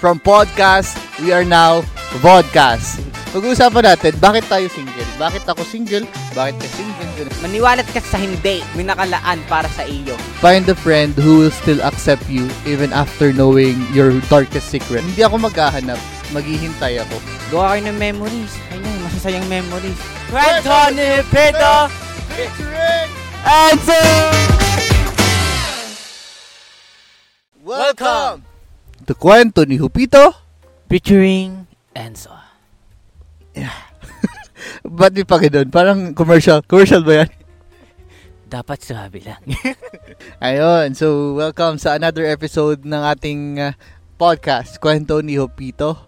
From podcast, we are now vodcast. Pag-uusapan natin, bakit tayo single? Bakit ako single? Bakit ka single? Ganun. Maniwalat ka sa hindi, may nakalaan para sa iyo. Find a friend who will still accept you even after knowing your darkest secret. Hindi ako maghahanap, maghihintay ako. Gawa kayo ng memories. Ayun, masasayang memories. Kwento ni Pedo Enzo! Welcome to Kwento ni Hupito. Featuring Enzo. Ba't di pa ganun? Parang commercial. Commercial ba yan? Dapat sabi lang. Ayun. So, welcome sa another episode ng ating uh, podcast, Kwento ni Hopito,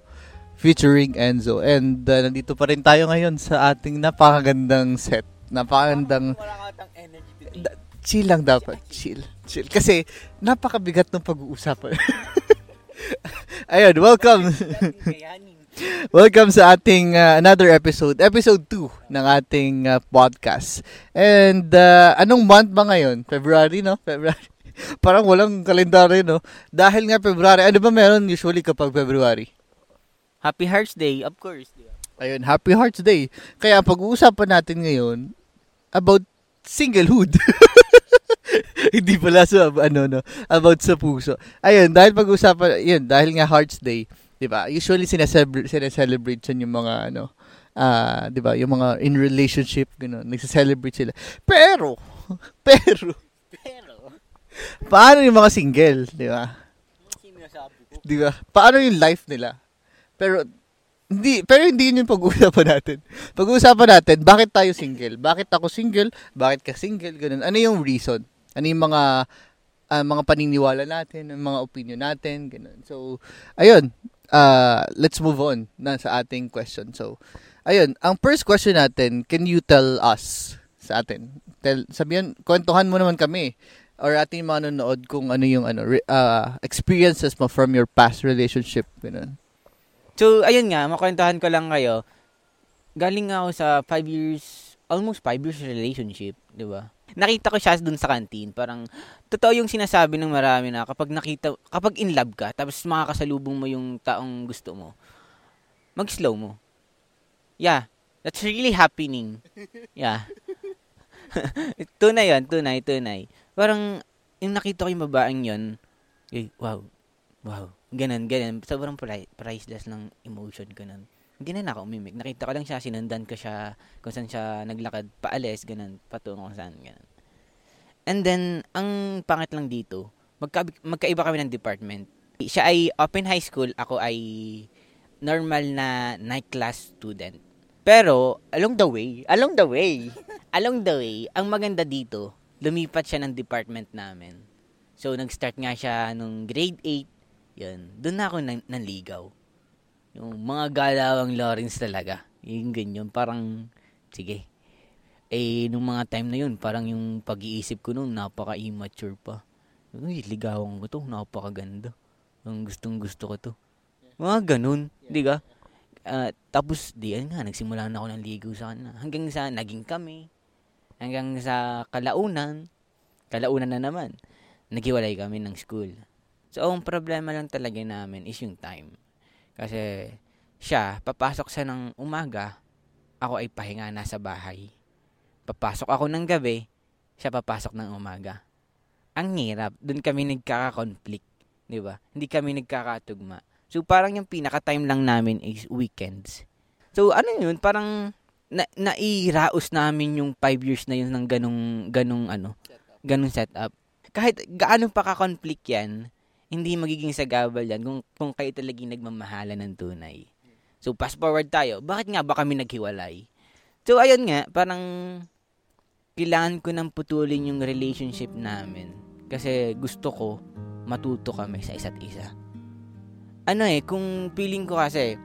featuring Enzo. And uh, nandito pa rin tayo ngayon sa ating napakagandang set. Napakagandang... Da- chill lang dapat. Chill. Chill. Kasi, napakabigat ng pag-uusapan. Ayun, welcome. Welcome sa ating uh, another episode, episode 2 ng ating uh, podcast. And uh, anong month ba ngayon? February, no? February. Parang walang kalendaryo, no? Dahil nga February, ano ba meron usually kapag February? Happy Hearts Day, of course. di ba? Ayun, Happy Hearts Day. Kaya pag-uusapan natin ngayon about singlehood. Hindi pala sa ano no, about sa puso. Ayun, dahil pag-usapan, yun, dahil nga Hearts Day, 'di ba? Usually sineselebrate sineselebrate yung mga ano, ah, 'di ba? Yung mga in relationship gano'n, nagse-celebrate sila. Pero pero Pero, paano yung mga single, 'di ba? 'Di ba? Paano yung life nila? Pero hindi pero hindi yun yung pag-uusapan natin. Pag-uusapan natin, bakit tayo single? Bakit ako single? Bakit ka single? Ganun. Ano yung reason? Ano yung mga ah, mga paniniwala natin, ang mga opinion natin, ganun. So, ayun. Uh, let's move on na sa ating question. So, ayun, ang first question natin, can you tell us sa atin? Tell, sabihan, kwentuhan mo naman kami or ating mga nanonood kung ano yung ano re- ah, experiences mo from your past relationship ganun. So, ayun nga, makwentuhan ko lang kayo. Galing nga ako sa 5 years, almost 5 years relationship, di ba? Nakita ko siya dun sa canteen. Parang, totoo yung sinasabi ng marami na kapag nakita, kapag in love ka, tapos makakasalubong mo yung taong gusto mo, mag-slow mo. Yeah, that's really happening. Yeah. tunay yun, tunay, tunay. Parang, yung nakita ko yung babaeng yun, eh, wow, wow, ganun, ganun. Sobrang pri- priceless ng emotion ko nun. Hindi na ako umimik. Nakita ko lang siya, sinundan ko siya, kung saan siya naglakad, paalis, ganun, patungo kung saan, ganun. And then, ang pangit lang dito, magka, magkaiba kami ng department. Siya ay open high school, ako ay normal na night class student. Pero, along the way, along the way, along the way, ang maganda dito, lumipat siya ng department namin. So, nag-start nga siya nung grade 8, yun, doon na ako nan- nanligaw. Yung mga galawang Lawrence talaga. Yung ganyan, parang, sige. Eh, nung mga time na yun, parang yung pag-iisip ko nung napaka-immature pa. Uy, ligawan ko to, napakaganda. Ang gustong gusto ko to. Mga ganun, di ka? Ah, tapos, di yan nga, nagsimula na ako ng ligo sa kanya. Hanggang sa naging kami. Hanggang sa kalaunan. Kalaunan na naman. Naghiwalay kami ng school. So, ang problema lang talaga namin is yung time. Kasi, siya, papasok siya ng umaga, ako ay pahinga na sa bahay. Papasok ako ng gabi, siya papasok ng umaga. Ang hirap, dun kami nagkaka-conflict, di ba? Hindi kami nagkakatugma. So, parang yung pinaka-time lang namin is weekends. So, ano yun, parang na nairaos namin yung 5 years na yun ng ganong, ganong ano, ganong setup. Kahit gaano pa ka-conflict yan, hindi magiging sagabal yan kung, kung kayo talagang nagmamahalan ng tunay. So, fast forward tayo. Bakit nga ba kami naghiwalay? So, ayun nga, parang kailangan ko nang putulin yung relationship namin. Kasi gusto ko matuto kami sa isa't isa. Ano eh, kung feeling ko kasi,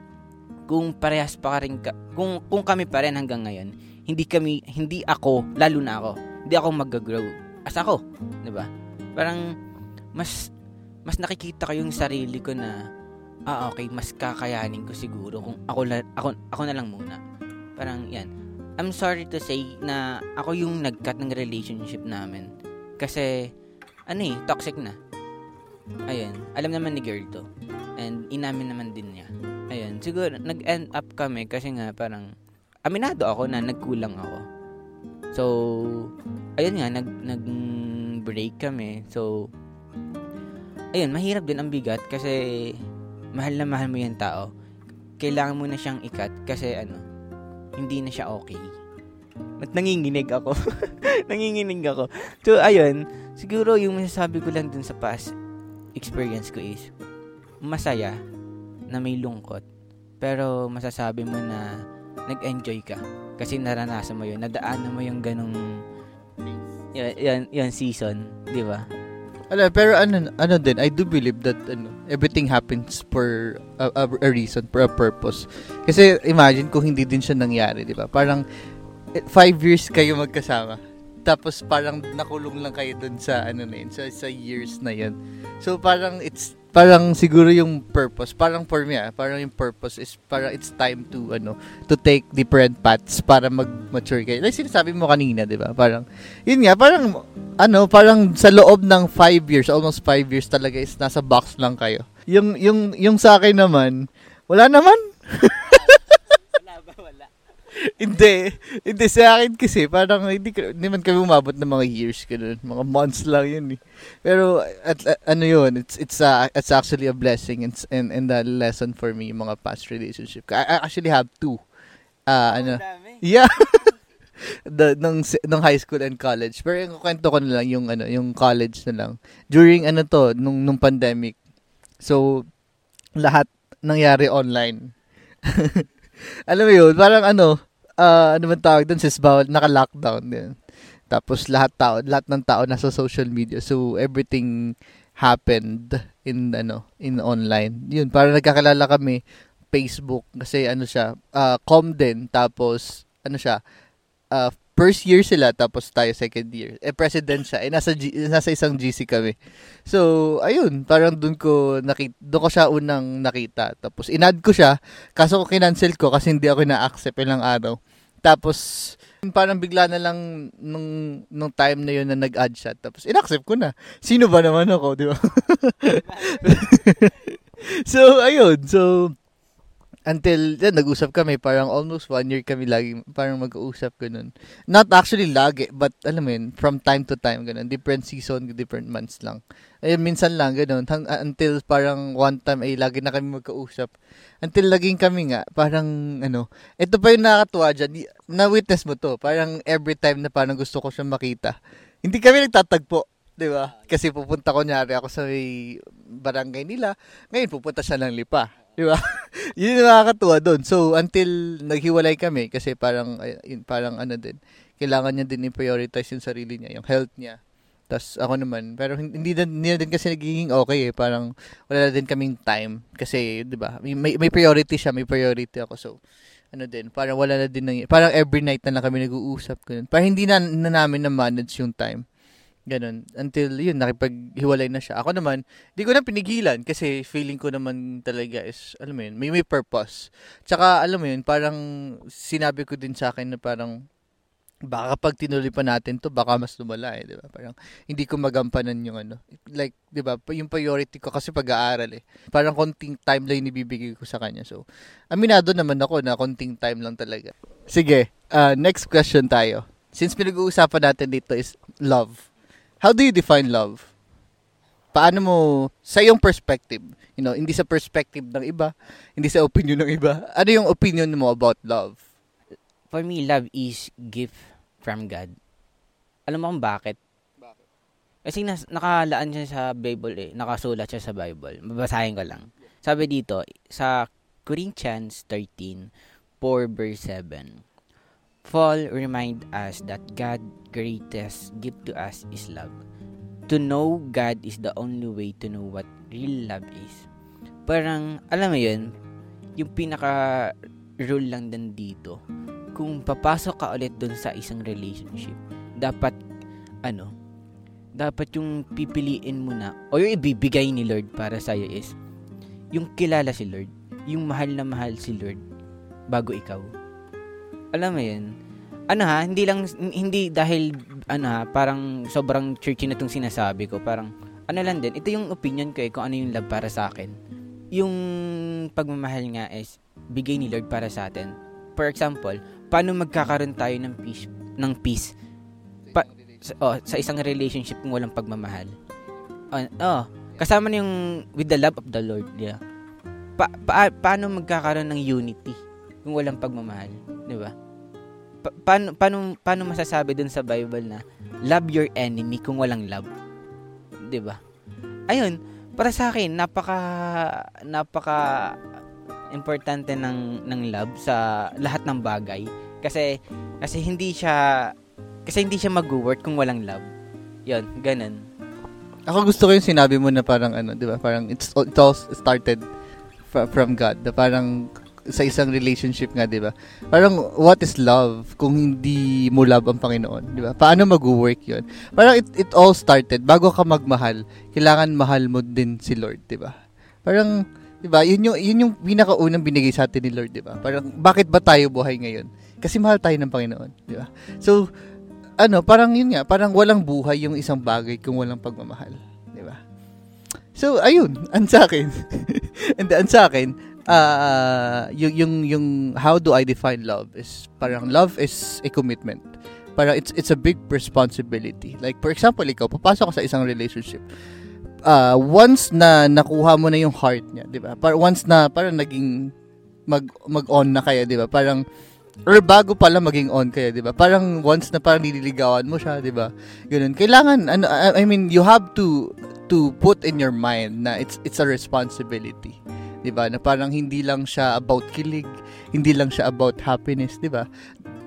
kung parehas pa rin, ka, kung, kung kami pa rin hanggang ngayon, hindi kami, hindi ako, lalo na ako, hindi ako mag-grow as ako. ba Parang, mas, mas nakikita ko yung sarili ko na, ah okay, mas kakayanin ko siguro kung ako, la, ako, ako na lang muna. Parang yan. I'm sorry to say na ako yung nag-cut ng relationship namin. Kasi, ano eh, toxic na. Ayun, alam naman ni girl to. And And inamin naman din niya. Ayun, siguro nag-end up kami kasi nga parang aminado ako na nagkulang ako. So, ayun nga, nag, nag-break kami. So, ayun, mahirap din ang bigat kasi mahal na mahal mo yung tao. Kailangan mo na siyang ikat kasi ano, hindi na siya okay. At nanginginig ako. nanginginig ako. So, ayun, siguro yung masasabi ko lang dun sa past experience ko is, masaya na may lungkot. Pero masasabi mo na nag-enjoy ka. Kasi naranasan mo yun. Nadaanan mo yung ganong yan, yan, yan season. Di ba? Ala, pero ano, ano din, I do believe that ano, everything happens for a, a, reason, for a purpose. Kasi imagine kung hindi din siya nangyari, di ba? Parang eh, five years kayo magkasama. Tapos parang nakulong lang kayo dun sa ano na yun, sa, sa years na yun. So parang it's parang siguro yung purpose, parang for me ah, parang yung purpose is parang it's time to ano, to take different paths para mag-mature kayo. Like sinasabi mo kanina, 'di ba? Parang yun nga, parang ano, parang sa loob ng 5 years, almost 5 years talaga is nasa box lang kayo. Yung yung yung sa akin naman, wala naman. Hindi. Hindi sa akin kasi parang hindi, hindi man kami umabot ng mga years ganun. Mga months lang yun eh. Pero at, at- ano yun, it's it's uh, it's actually a blessing and and and a lesson for me yung mga past relationship. I, I actually have two. Ah, ano. Dami. Yeah. the nung nung high school and college. Pero yung kwento ko na lang yung ano, yung college na lang. During ano to, nung nung pandemic. So lahat nangyari online. Alam mo yun, parang ano, ah, ano man tawag doon, sis bawal, naka-lockdown din. Tapos lahat tao, lahat ng tao nasa social media. So everything happened in ano, in online. Yun, parang nagkakilala kami Facebook kasi ano siya, ah, com din tapos ano siya, ah, first year sila tapos tayo second year. Eh president siya. Eh nasa G- nasa isang GC kami. So, ayun, parang doon ko nakita, doon ko siya unang nakita. Tapos inad ko siya, kaso ko kinancel ko kasi hindi ako na-accept ilang araw. Tapos parang bigla na lang nung nung time na yun na nag-add siya. Tapos inaccept ko na. Sino ba naman ako, di ba? so, ayun. So, until yan, nag-usap kami, parang almost one year kami lagi, parang mag-uusap ganun. Not actually lagi, but alam mo yun, from time to time, ganun. Different season, different months lang. Ayun, minsan lang, ganun. Hang, uh, until parang one time, ay lagi na kami magkausap. Until laging kami nga, parang ano, ito pa yung nakakatuwa dyan, na-witness mo to, parang every time na parang gusto ko siyang makita. Hindi kami nagtatagpo. Di ba? Kasi pupunta ko nyari ako sa barangay nila. Ngayon, pupunta siya ng lipa. Di ba? yun yung nakakatuwa doon. So, until naghiwalay kami, kasi parang, parang ano din, kailangan niya din i-prioritize yung sarili niya, yung health niya. Tapos ako naman, pero hin- hindi, din, hindi na din kasi nagiging okay eh. Parang wala na din kaming time. Kasi, di ba, may, may, priority siya, may priority ako. So, ano din, parang wala na din, nang, parang every night na lang kami nag-uusap. Ganun. Parang hindi na, na namin na-manage yung time. Ganun. Until yun, nakipaghiwalay na siya. Ako naman, di ko na pinigilan kasi feeling ko naman talaga is, alam mo yun, may may purpose. Tsaka, alam mo yun, parang sinabi ko din sa akin na parang, baka kapag tinuloy pa natin to, baka mas lumala eh, di ba? Parang, hindi ko magampanan yung ano. Like, di ba, yung priority ko kasi pag-aaral eh. Parang konting time lang ibibigay ko sa kanya. So, aminado naman ako na konting time lang talaga. Sige, uh, next question tayo. Since pinag-uusapan natin dito is love. How do you define love? Paano mo, sa iyong perspective, you know, hindi sa perspective ng iba, hindi sa opinion ng iba, ano yung opinion mo about love? For me, love is gift from God. Alam mo kung bakit? Kasi nas, nakalaan siya sa Bible eh. Nakasulat siya sa Bible. Babasahin ko lang. Sabi dito, sa Corinthians 13, 4 verse 7. Paul remind us that God greatest gift to us is love. To know God is the only way to know what real love is. Parang, alam mo yun, yung pinaka rule lang din dito. Kung papasok ka ulit dun sa isang relationship, dapat, ano, dapat yung pipiliin mo na, o yung ibibigay ni Lord para sa'yo is, yung kilala si Lord, yung mahal na mahal si Lord, bago ikaw. Alam mo yun, ano ha, hindi lang, hindi dahil, ano ha, parang sobrang churchy na itong sinasabi ko, parang, ano lang din, ito yung opinion ko eh, kung ano yung love para sa akin. yung pagmamahal nga is bigay ni Lord para sa atin. For example, paano magkakaroon tayo ng peace, ng peace pa, sa, oh, sa isang relationship kung walang pagmamahal? Oh, oh, kasama na yung with the love of the Lord, yeah. Pa, pa, paano magkakaroon ng unity kung walang pagmamahal, 'di ba? Pa, paano paano masasabi dun sa Bible na love your enemy kung walang love? 'Di ba? Ayun, para sa akin napaka napaka importante ng ng love sa lahat ng bagay kasi kasi hindi siya kasi hindi siya mag-work kung walang love. 'Yon, ganun. Ako gusto ko yung sinabi mo na parang ano, 'di ba? Parang it's it all started fr- from God. Na parang sa isang relationship nga, 'di ba? Parang what is love kung hindi mo love ang Panginoon, 'di ba? Paano mag-work 'yon? Parang it, it all started bago ka magmahal, kailangan mahal mo din si Lord, 'di ba? Parang 'di ba? Yun yung yun yung pinakaunang binigay sa atin ni Lord, 'di ba? Parang bakit ba tayo buhay ngayon? Kasi mahal tayo ng Panginoon, 'di ba? So ano, parang yun nga, parang walang buhay yung isang bagay kung walang pagmamahal, 'di ba? So ayun, ang sa akin. And ang sa akin, uh, yung, yung, yung how do I define love is parang love is a commitment. Parang it's, it's a big responsibility. Like, for example, ikaw, papasok ka sa isang relationship. Uh, once na nakuha mo na yung heart niya, di ba? Par once na parang naging mag, mag-on na kaya, di ba? Parang, or bago pala maging on kaya, di ba? Parang once na parang nililigawan mo siya, di ba? Ganun. Kailangan, ano, I mean, you have to to put in your mind na it's it's a responsibility. 'Di ba? Na parang hindi lang siya about kilig, hindi lang siya about happiness, 'di ba?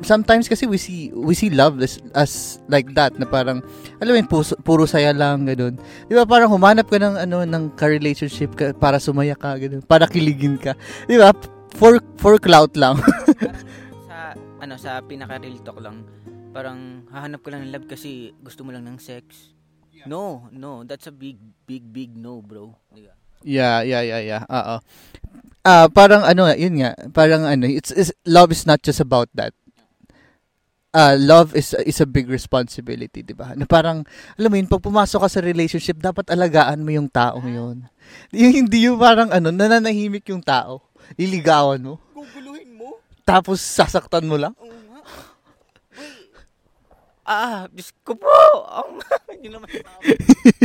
Sometimes kasi we see we see love as, as like that na parang alam mo puro, puro saya lang ganun. 'Di ba? Parang humanap ka ng ano ng ka-relationship ka para sumaya ka ganun, para kiligin ka. 'Di ba? For for clout lang. sa ano sa pinaka-real talk lang, parang hahanap ka lang ng love kasi gusto mo lang ng sex. No, no, that's a big, big, big no, bro. Diba? Yeah, yeah, yeah, yeah. Oo. Ah, uh, parang ano, yun nga, parang ano, it's, it's love is not just about that. Uh, love is is a big responsibility, 'di ba? Na parang alam mo yun, pag pumasok ka sa relationship, dapat alagaan mo yung taong 'yon. Yung hindi yung parang ano, nananahimik yung tao. Liligawan mo. Guguluhin mo. Tapos sasaktan mo lang. Nga. Ah, Diyos ko po. Oh, yun naman.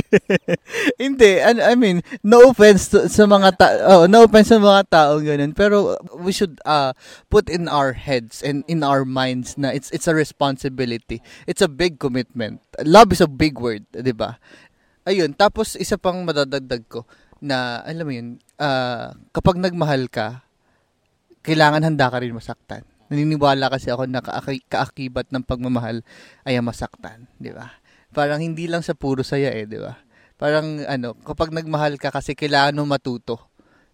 Hindi, I, mean, no offense to, sa mga ta- oh, no offense sa mga tao ganun, pero we should uh put in our heads and in our minds na it's it's a responsibility. It's a big commitment. Love is a big word, 'di ba? Ayun, tapos isa pang madadagdag ko na alam mo yun, uh, kapag nagmahal ka, kailangan handa ka rin masaktan naniniwala kasi ako na kaakibat ng pagmamahal ay masaktan, di ba? Parang hindi lang sa puro saya eh, di ba? Parang ano, kapag nagmahal ka kasi kailangan mo matuto.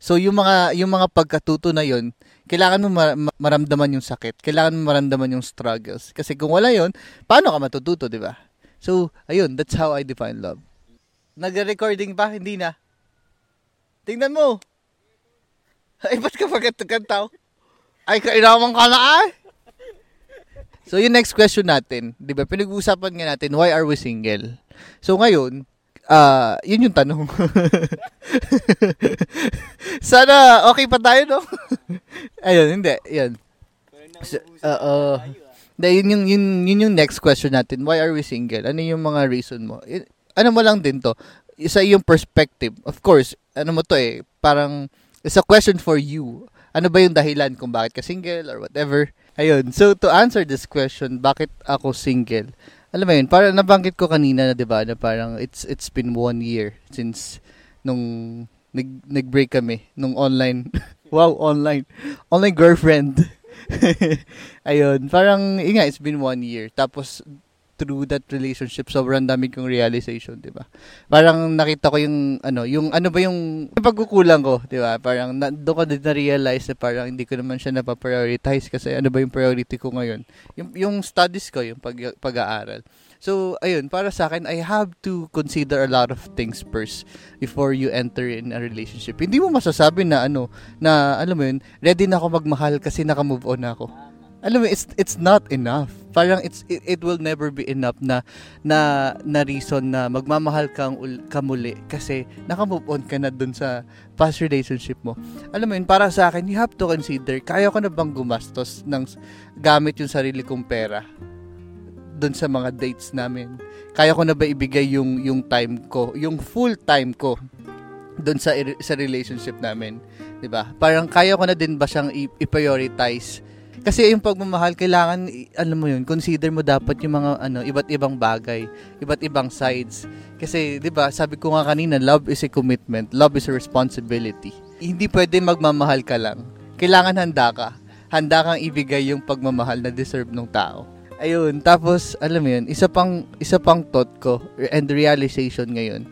So yung mga yung mga pagkatuto na yon, kailangan mo maramdaman yung sakit, kailangan mo maramdaman yung struggles. Kasi kung wala yon, paano ka matututo, di ba? So, ayun, that's how I define love. Nag-recording pa? Hindi na. Tingnan mo. Ay, ba't ka pagkakantaw? Ay, kairaman ka na ay. So, yung next question natin, di ba, pinag-uusapan nga natin, why are we single? So, ngayon, uh, yun yung tanong. Sana, okay pa tayo, no? Ayun, hindi, yun. So, uh, uh, yun, yung, yun, yun yung next question natin, why are we single? Ano yung mga reason mo? Ano mo lang din to, sa iyong perspective, of course, ano mo to eh, parang, it's a question for you ano ba yung dahilan kung bakit ka single or whatever. Ayun. So, to answer this question, bakit ako single? Alam mo yun, parang nabanggit ko kanina na, di ba, na parang it's, it's been one year since nung nag, nag-break kami, nung online, wow, online, online girlfriend. Ayun, parang, yun it's been one year. Tapos, through that relationship, sobrang dami kong realization, 'di ba? Parang nakita ko yung ano, yung ano ba yung, pagkukulang ko, 'di ba? Parang na, doon ko din na-realize na parang hindi ko naman siya na-prioritize kasi ano ba yung priority ko ngayon? Yung yung studies ko, yung pag, pag-aaral. So, ayun, para sa akin, I have to consider a lot of things first before you enter in a relationship. Hindi mo masasabi na ano, na alam mo yun, ready na ako magmahal kasi naka-move on na ako. Alam mo, it's, it's not enough Parang it's it, it will never be enough na na na reason na magmamahal kang ul, kamuli kasi naka-move on ka na dun sa past relationship mo. Alam mo yun, para sa akin, you have to consider, kaya ko na bang gumastos ng gamit yung sarili kong pera dun sa mga dates namin? Kaya ko na ba ibigay yung yung time ko, yung full time ko doon sa sa relationship namin, 'di ba? Parang kaya ko na din ba siyang i-prioritize kasi yung pagmamahal kailangan alam mo yun, consider mo dapat yung mga ano, iba't ibang bagay, iba't ibang sides. Kasi 'di ba, sabi ko nga kanina, love is a commitment, love is a responsibility. Hindi pwede magmamahal ka lang. Kailangan handa ka. Handa kang ibigay yung pagmamahal na deserve ng tao. Ayun, tapos alam mo yun, isa pang isa pang thought ko and realization ngayon,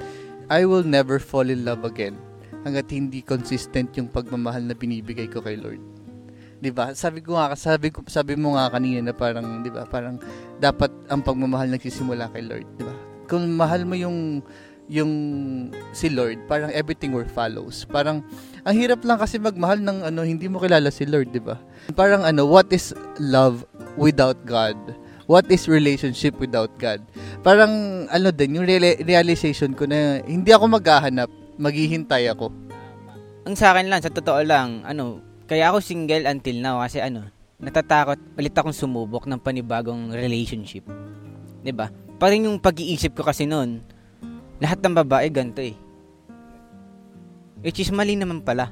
I will never fall in love again hanggat hindi consistent yung pagmamahal na binibigay ko kay Lord. 'Di ba? Sabi ko nga sabi ko sabi mo nga kanina na parang 'di ba? Parang dapat ang pagmamahal nagsisimula kay Lord, 'di ba? Kung mahal mo yung yung si Lord, parang everything will follows. Parang ang hirap lang kasi magmahal ng ano hindi mo kilala si Lord, 'di ba? Parang ano, what is love without God? What is relationship without God? Parang ano din yung reali- realization ko na hindi ako maghahanap, maghihintay ako. Ang sa akin lang, sa totoo lang, ano, kaya ako single until now kasi ano, natatakot ulit akong sumubok ng panibagong relationship. 'Di ba? Parang yung pag-iisip ko kasi noon, lahat ng babae ganito eh. Which is mali naman pala.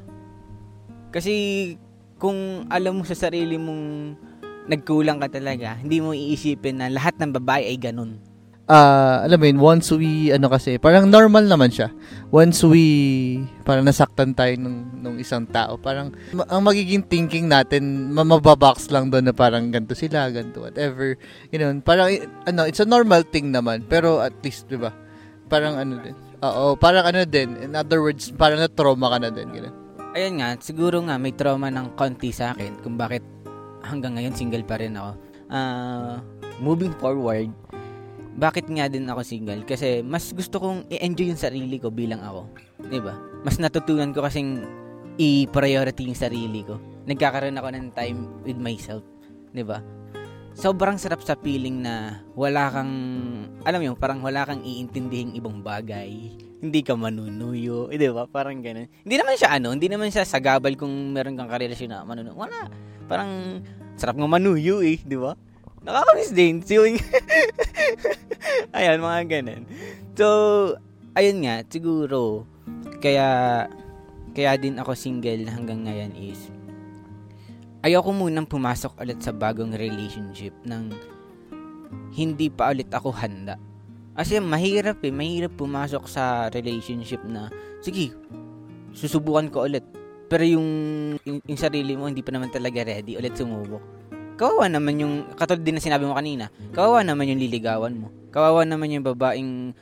Kasi kung alam mo sa sarili mong nagkulang ka talaga, hindi mo iisipin na lahat ng babae ay ganun. Ah, alam mo yun, once we, ano kasi, parang normal naman siya. Once we, parang nasaktan tayo nung, nung isang tao, parang, ma- ang magiging thinking natin, ma- mababox lang doon na parang ganito sila, ganito, whatever. You know, parang, ano, it's a normal thing naman, pero at least, di ba? Parang ano din. Oo, parang ano din. In other words, parang na-trauma ka na din. Ganun. Ayun nga, siguro nga may trauma ng konti sa akin kung bakit hanggang ngayon single pa rin ako. Ah, moving forward, bakit nga din ako single? Kasi mas gusto kong i-enjoy yung sarili ko bilang ako. ba? Mas natutunan ko kasing i-priority yung sarili ko. Nagkakaroon ako ng time with myself. ba? Sobrang sarap sa feeling na wala kang, alam mo parang wala kang iintindihing ibang bagay. Hindi ka manunuyo. Eh, ba? Parang ganun. Hindi naman siya ano, hindi naman siya sagabal kung meron kang karelasyon na manunuyo. Wala. Parang sarap nga manuyo eh, di ba? Nakakamiss din. Yung... Ayan, mga ganun. So, ayun nga, siguro, kaya, kaya din ako single hanggang ngayon is, ayoko munang pumasok ulit sa bagong relationship nang hindi pa ulit ako handa. Kasi mahirap eh, mahirap pumasok sa relationship na, sige, susubukan ko ulit. Pero yung, yung, yung sarili mo, hindi pa naman talaga ready ulit sumubok. Kawawa naman yung, katulad din na sinabi mo kanina, kawawa naman yung liligawan mo. Kawawa naman yung babaeng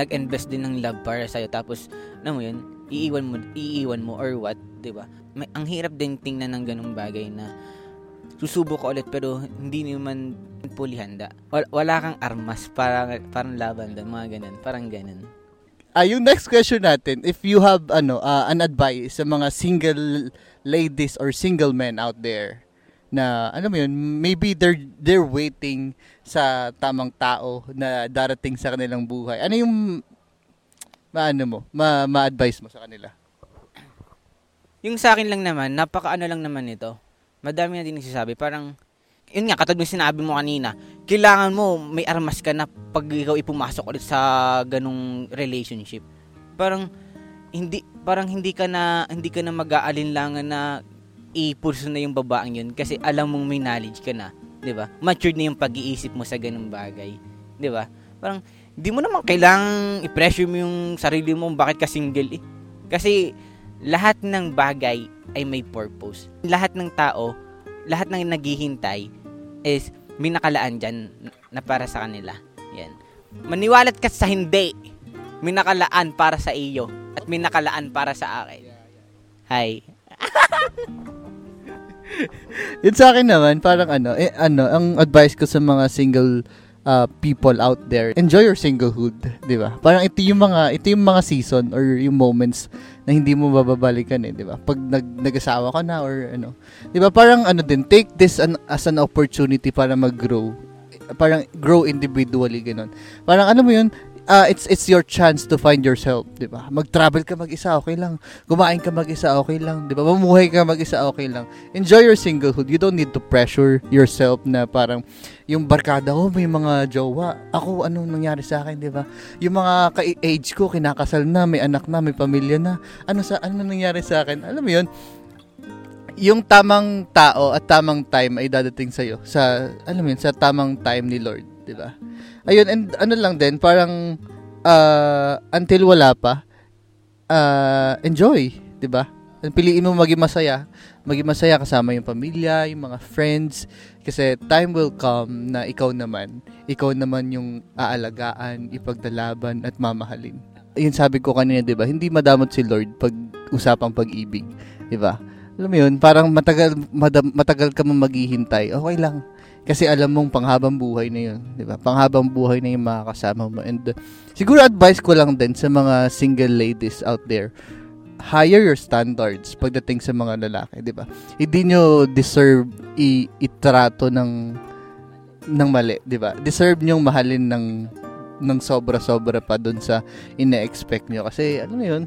nag-invest din ng love para sa'yo. Tapos, alam mo yun, iiwan mo, iiwan mo or what, 'di ba? May ang hirap din tingnan ng ganung bagay na susubok ka ulit pero hindi naman fully handa. Wala, kang armas para parang laban doon, mga ganun, parang ganun. Ah, yung next question natin, if you have ano, ah, an advice sa mga single ladies or single men out there na ano mo yun, maybe they're they're waiting sa tamang tao na darating sa kanilang buhay. Ano yung maano mo, ma ma-advise mo sa kanila? Yung sa akin lang naman, napaka ano lang naman ito. Madami na din nagsasabi, parang yun nga, katulad ng sinabi mo kanina, kailangan mo may armas ka na pag ikaw ipumasok ulit sa ganung relationship. Parang hindi parang hindi ka na hindi ka na mag-aalinlangan na i-pursue na yung babaeng yun kasi alam mong may knowledge ka na, 'di ba? Matured na yung pag-iisip mo sa ganung bagay, 'di ba? Parang hindi mo naman kailangang i-pressure mo yung sarili mo bakit ka single eh. Kasi lahat ng bagay ay may purpose. Lahat ng tao, lahat ng naghihintay is may nakalaan dyan na para sa kanila. Yan. Maniwalat ka sa hindi. May nakalaan para sa iyo at may nakalaan para sa akin. Hi. Yun sa akin naman, parang ano, eh, ano, ang advice ko sa mga single uh, people out there. Enjoy your singlehood, 'di ba? Parang ito yung mga ito yung mga season or yung moments na hindi mo bababalikan eh, 'di ba? Pag nag nag-asawa ka na or ano. 'Di ba? Parang ano din, take this an, as an opportunity para mag-grow. Parang grow individually ganun. Parang ano mo 'yun, uh, it's it's your chance to find yourself, 'di ba? Mag-travel ka mag-isa, okay lang. Kumain ka mag-isa, okay lang, 'di ba? Mamuhay ka mag-isa, okay lang. Enjoy your singlehood. You don't need to pressure yourself na parang yung barkada ko, oh, may mga jowa. Ako, anong nangyari sa akin, 'di ba? Yung mga ka-age ko, kinakasal na, may anak na, may pamilya na. Ano sa ano nangyari sa akin? Alam mo 'yun? yung tamang tao at tamang time ay dadating sa iyo sa alam mo yun, sa tamang time ni Lord, 'di ba? Ayun, and ano lang din, parang uh, until wala pa, uh, enjoy, 'di ba? Piliin mo maging masaya, maging masaya kasama yung pamilya, yung mga friends, kasi time will come na ikaw naman, ikaw naman yung aalagaan, ipagdalaban at mamahalin. Yun sabi ko kanina, 'di ba? Hindi madamot si Lord pag usapang pag-ibig, 'di ba? Alam mo yun, parang matagal madam, matagal ka mo maghihintay. Okay lang kasi alam mong panghabang buhay na yun, 'di ba? Panghabang buhay na yung makakasama mo. And uh, siguro advice ko lang din sa mga single ladies out there, higher your standards pagdating sa mga lalaki, 'di ba? Hindi nyo deserve i- itrato ng ng mali, 'di ba? Deserve niyo mahalin ng ng sobra-sobra pa doon sa ine-expect nyo kasi ano na yun,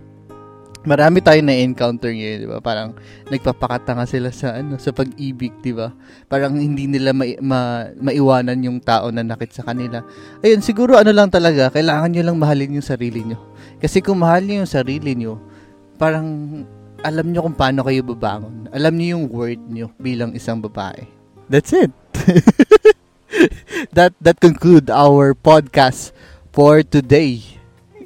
marami tayong na-encounter ngayon, di ba? Parang nagpapakatanga sila sa ano sa pag-ibig, di ba? Parang hindi nila ma, ma, maiwanan yung tao na nakit sa kanila. Ayun, siguro ano lang talaga, kailangan nyo lang mahalin yung sarili nyo. Kasi kung mahal nyo yung sarili nyo, parang alam nyo kung paano kayo babangon. Alam nyo yung worth nyo bilang isang babae. That's it. that that conclude our podcast for today.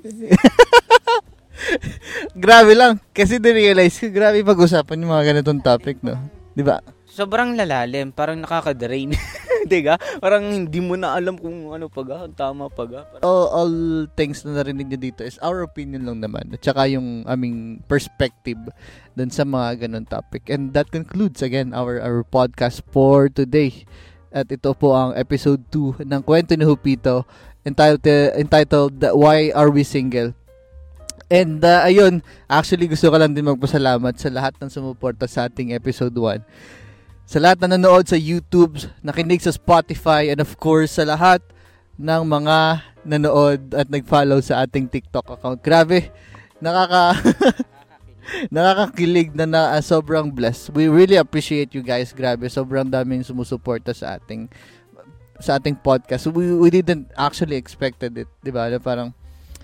grabe lang. Kasi na-realize ko, grabe pag-usapan yung mga ganitong topic, no? Di ba? Sobrang lalalim. Parang nakaka-drain. Diga? Parang hindi mo na alam kung ano pag tama pag Parang... All, all things na narinig nyo dito is our opinion lang naman. At saka yung aming perspective dun sa mga ganun topic. And that concludes again our, our podcast for today. At ito po ang episode 2 ng Kwento ni Hupito entitled, entitled Why Are We Single? And uh, ayun, actually gusto ko lang din magpasalamat sa lahat ng sumuporta sa ating episode 1. Sa lahat na nanood sa YouTube, nakinig sa Spotify, and of course sa lahat ng mga nanood at nag-follow sa ating TikTok account. Grabe, nakaka nakakakilig na, na uh, sobrang blessed. We really appreciate you guys. Grabe, sobrang daming sumusuporta sa ating sa ating podcast. We, we didn't actually expected it, 'di ba? Parang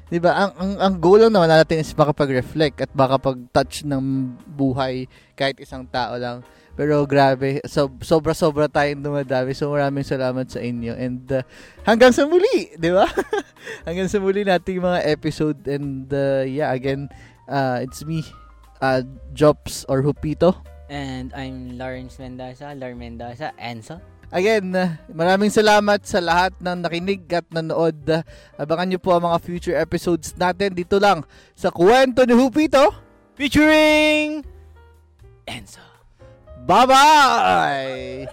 'Di ba? Ang, ang ang goal lang naman natin is makapag-reflect at makapag-touch ng buhay kahit isang tao lang. Pero grabe, so, sobra-sobra tayong dumadami. So maraming salamat sa inyo. And uh, hanggang sa muli, 'di ba? hanggang sa muli nating mga episode and uh, yeah, again, uh, it's me, uh, Jobs or Hupito. And I'm Lawrence Mendoza, Lar Mendoza, Enzo. Again, maraming salamat sa lahat ng nakinig at nanood. Abangan nyo po ang mga future episodes natin dito lang sa Kwento ni Hupito featuring Enzo. Bye-bye!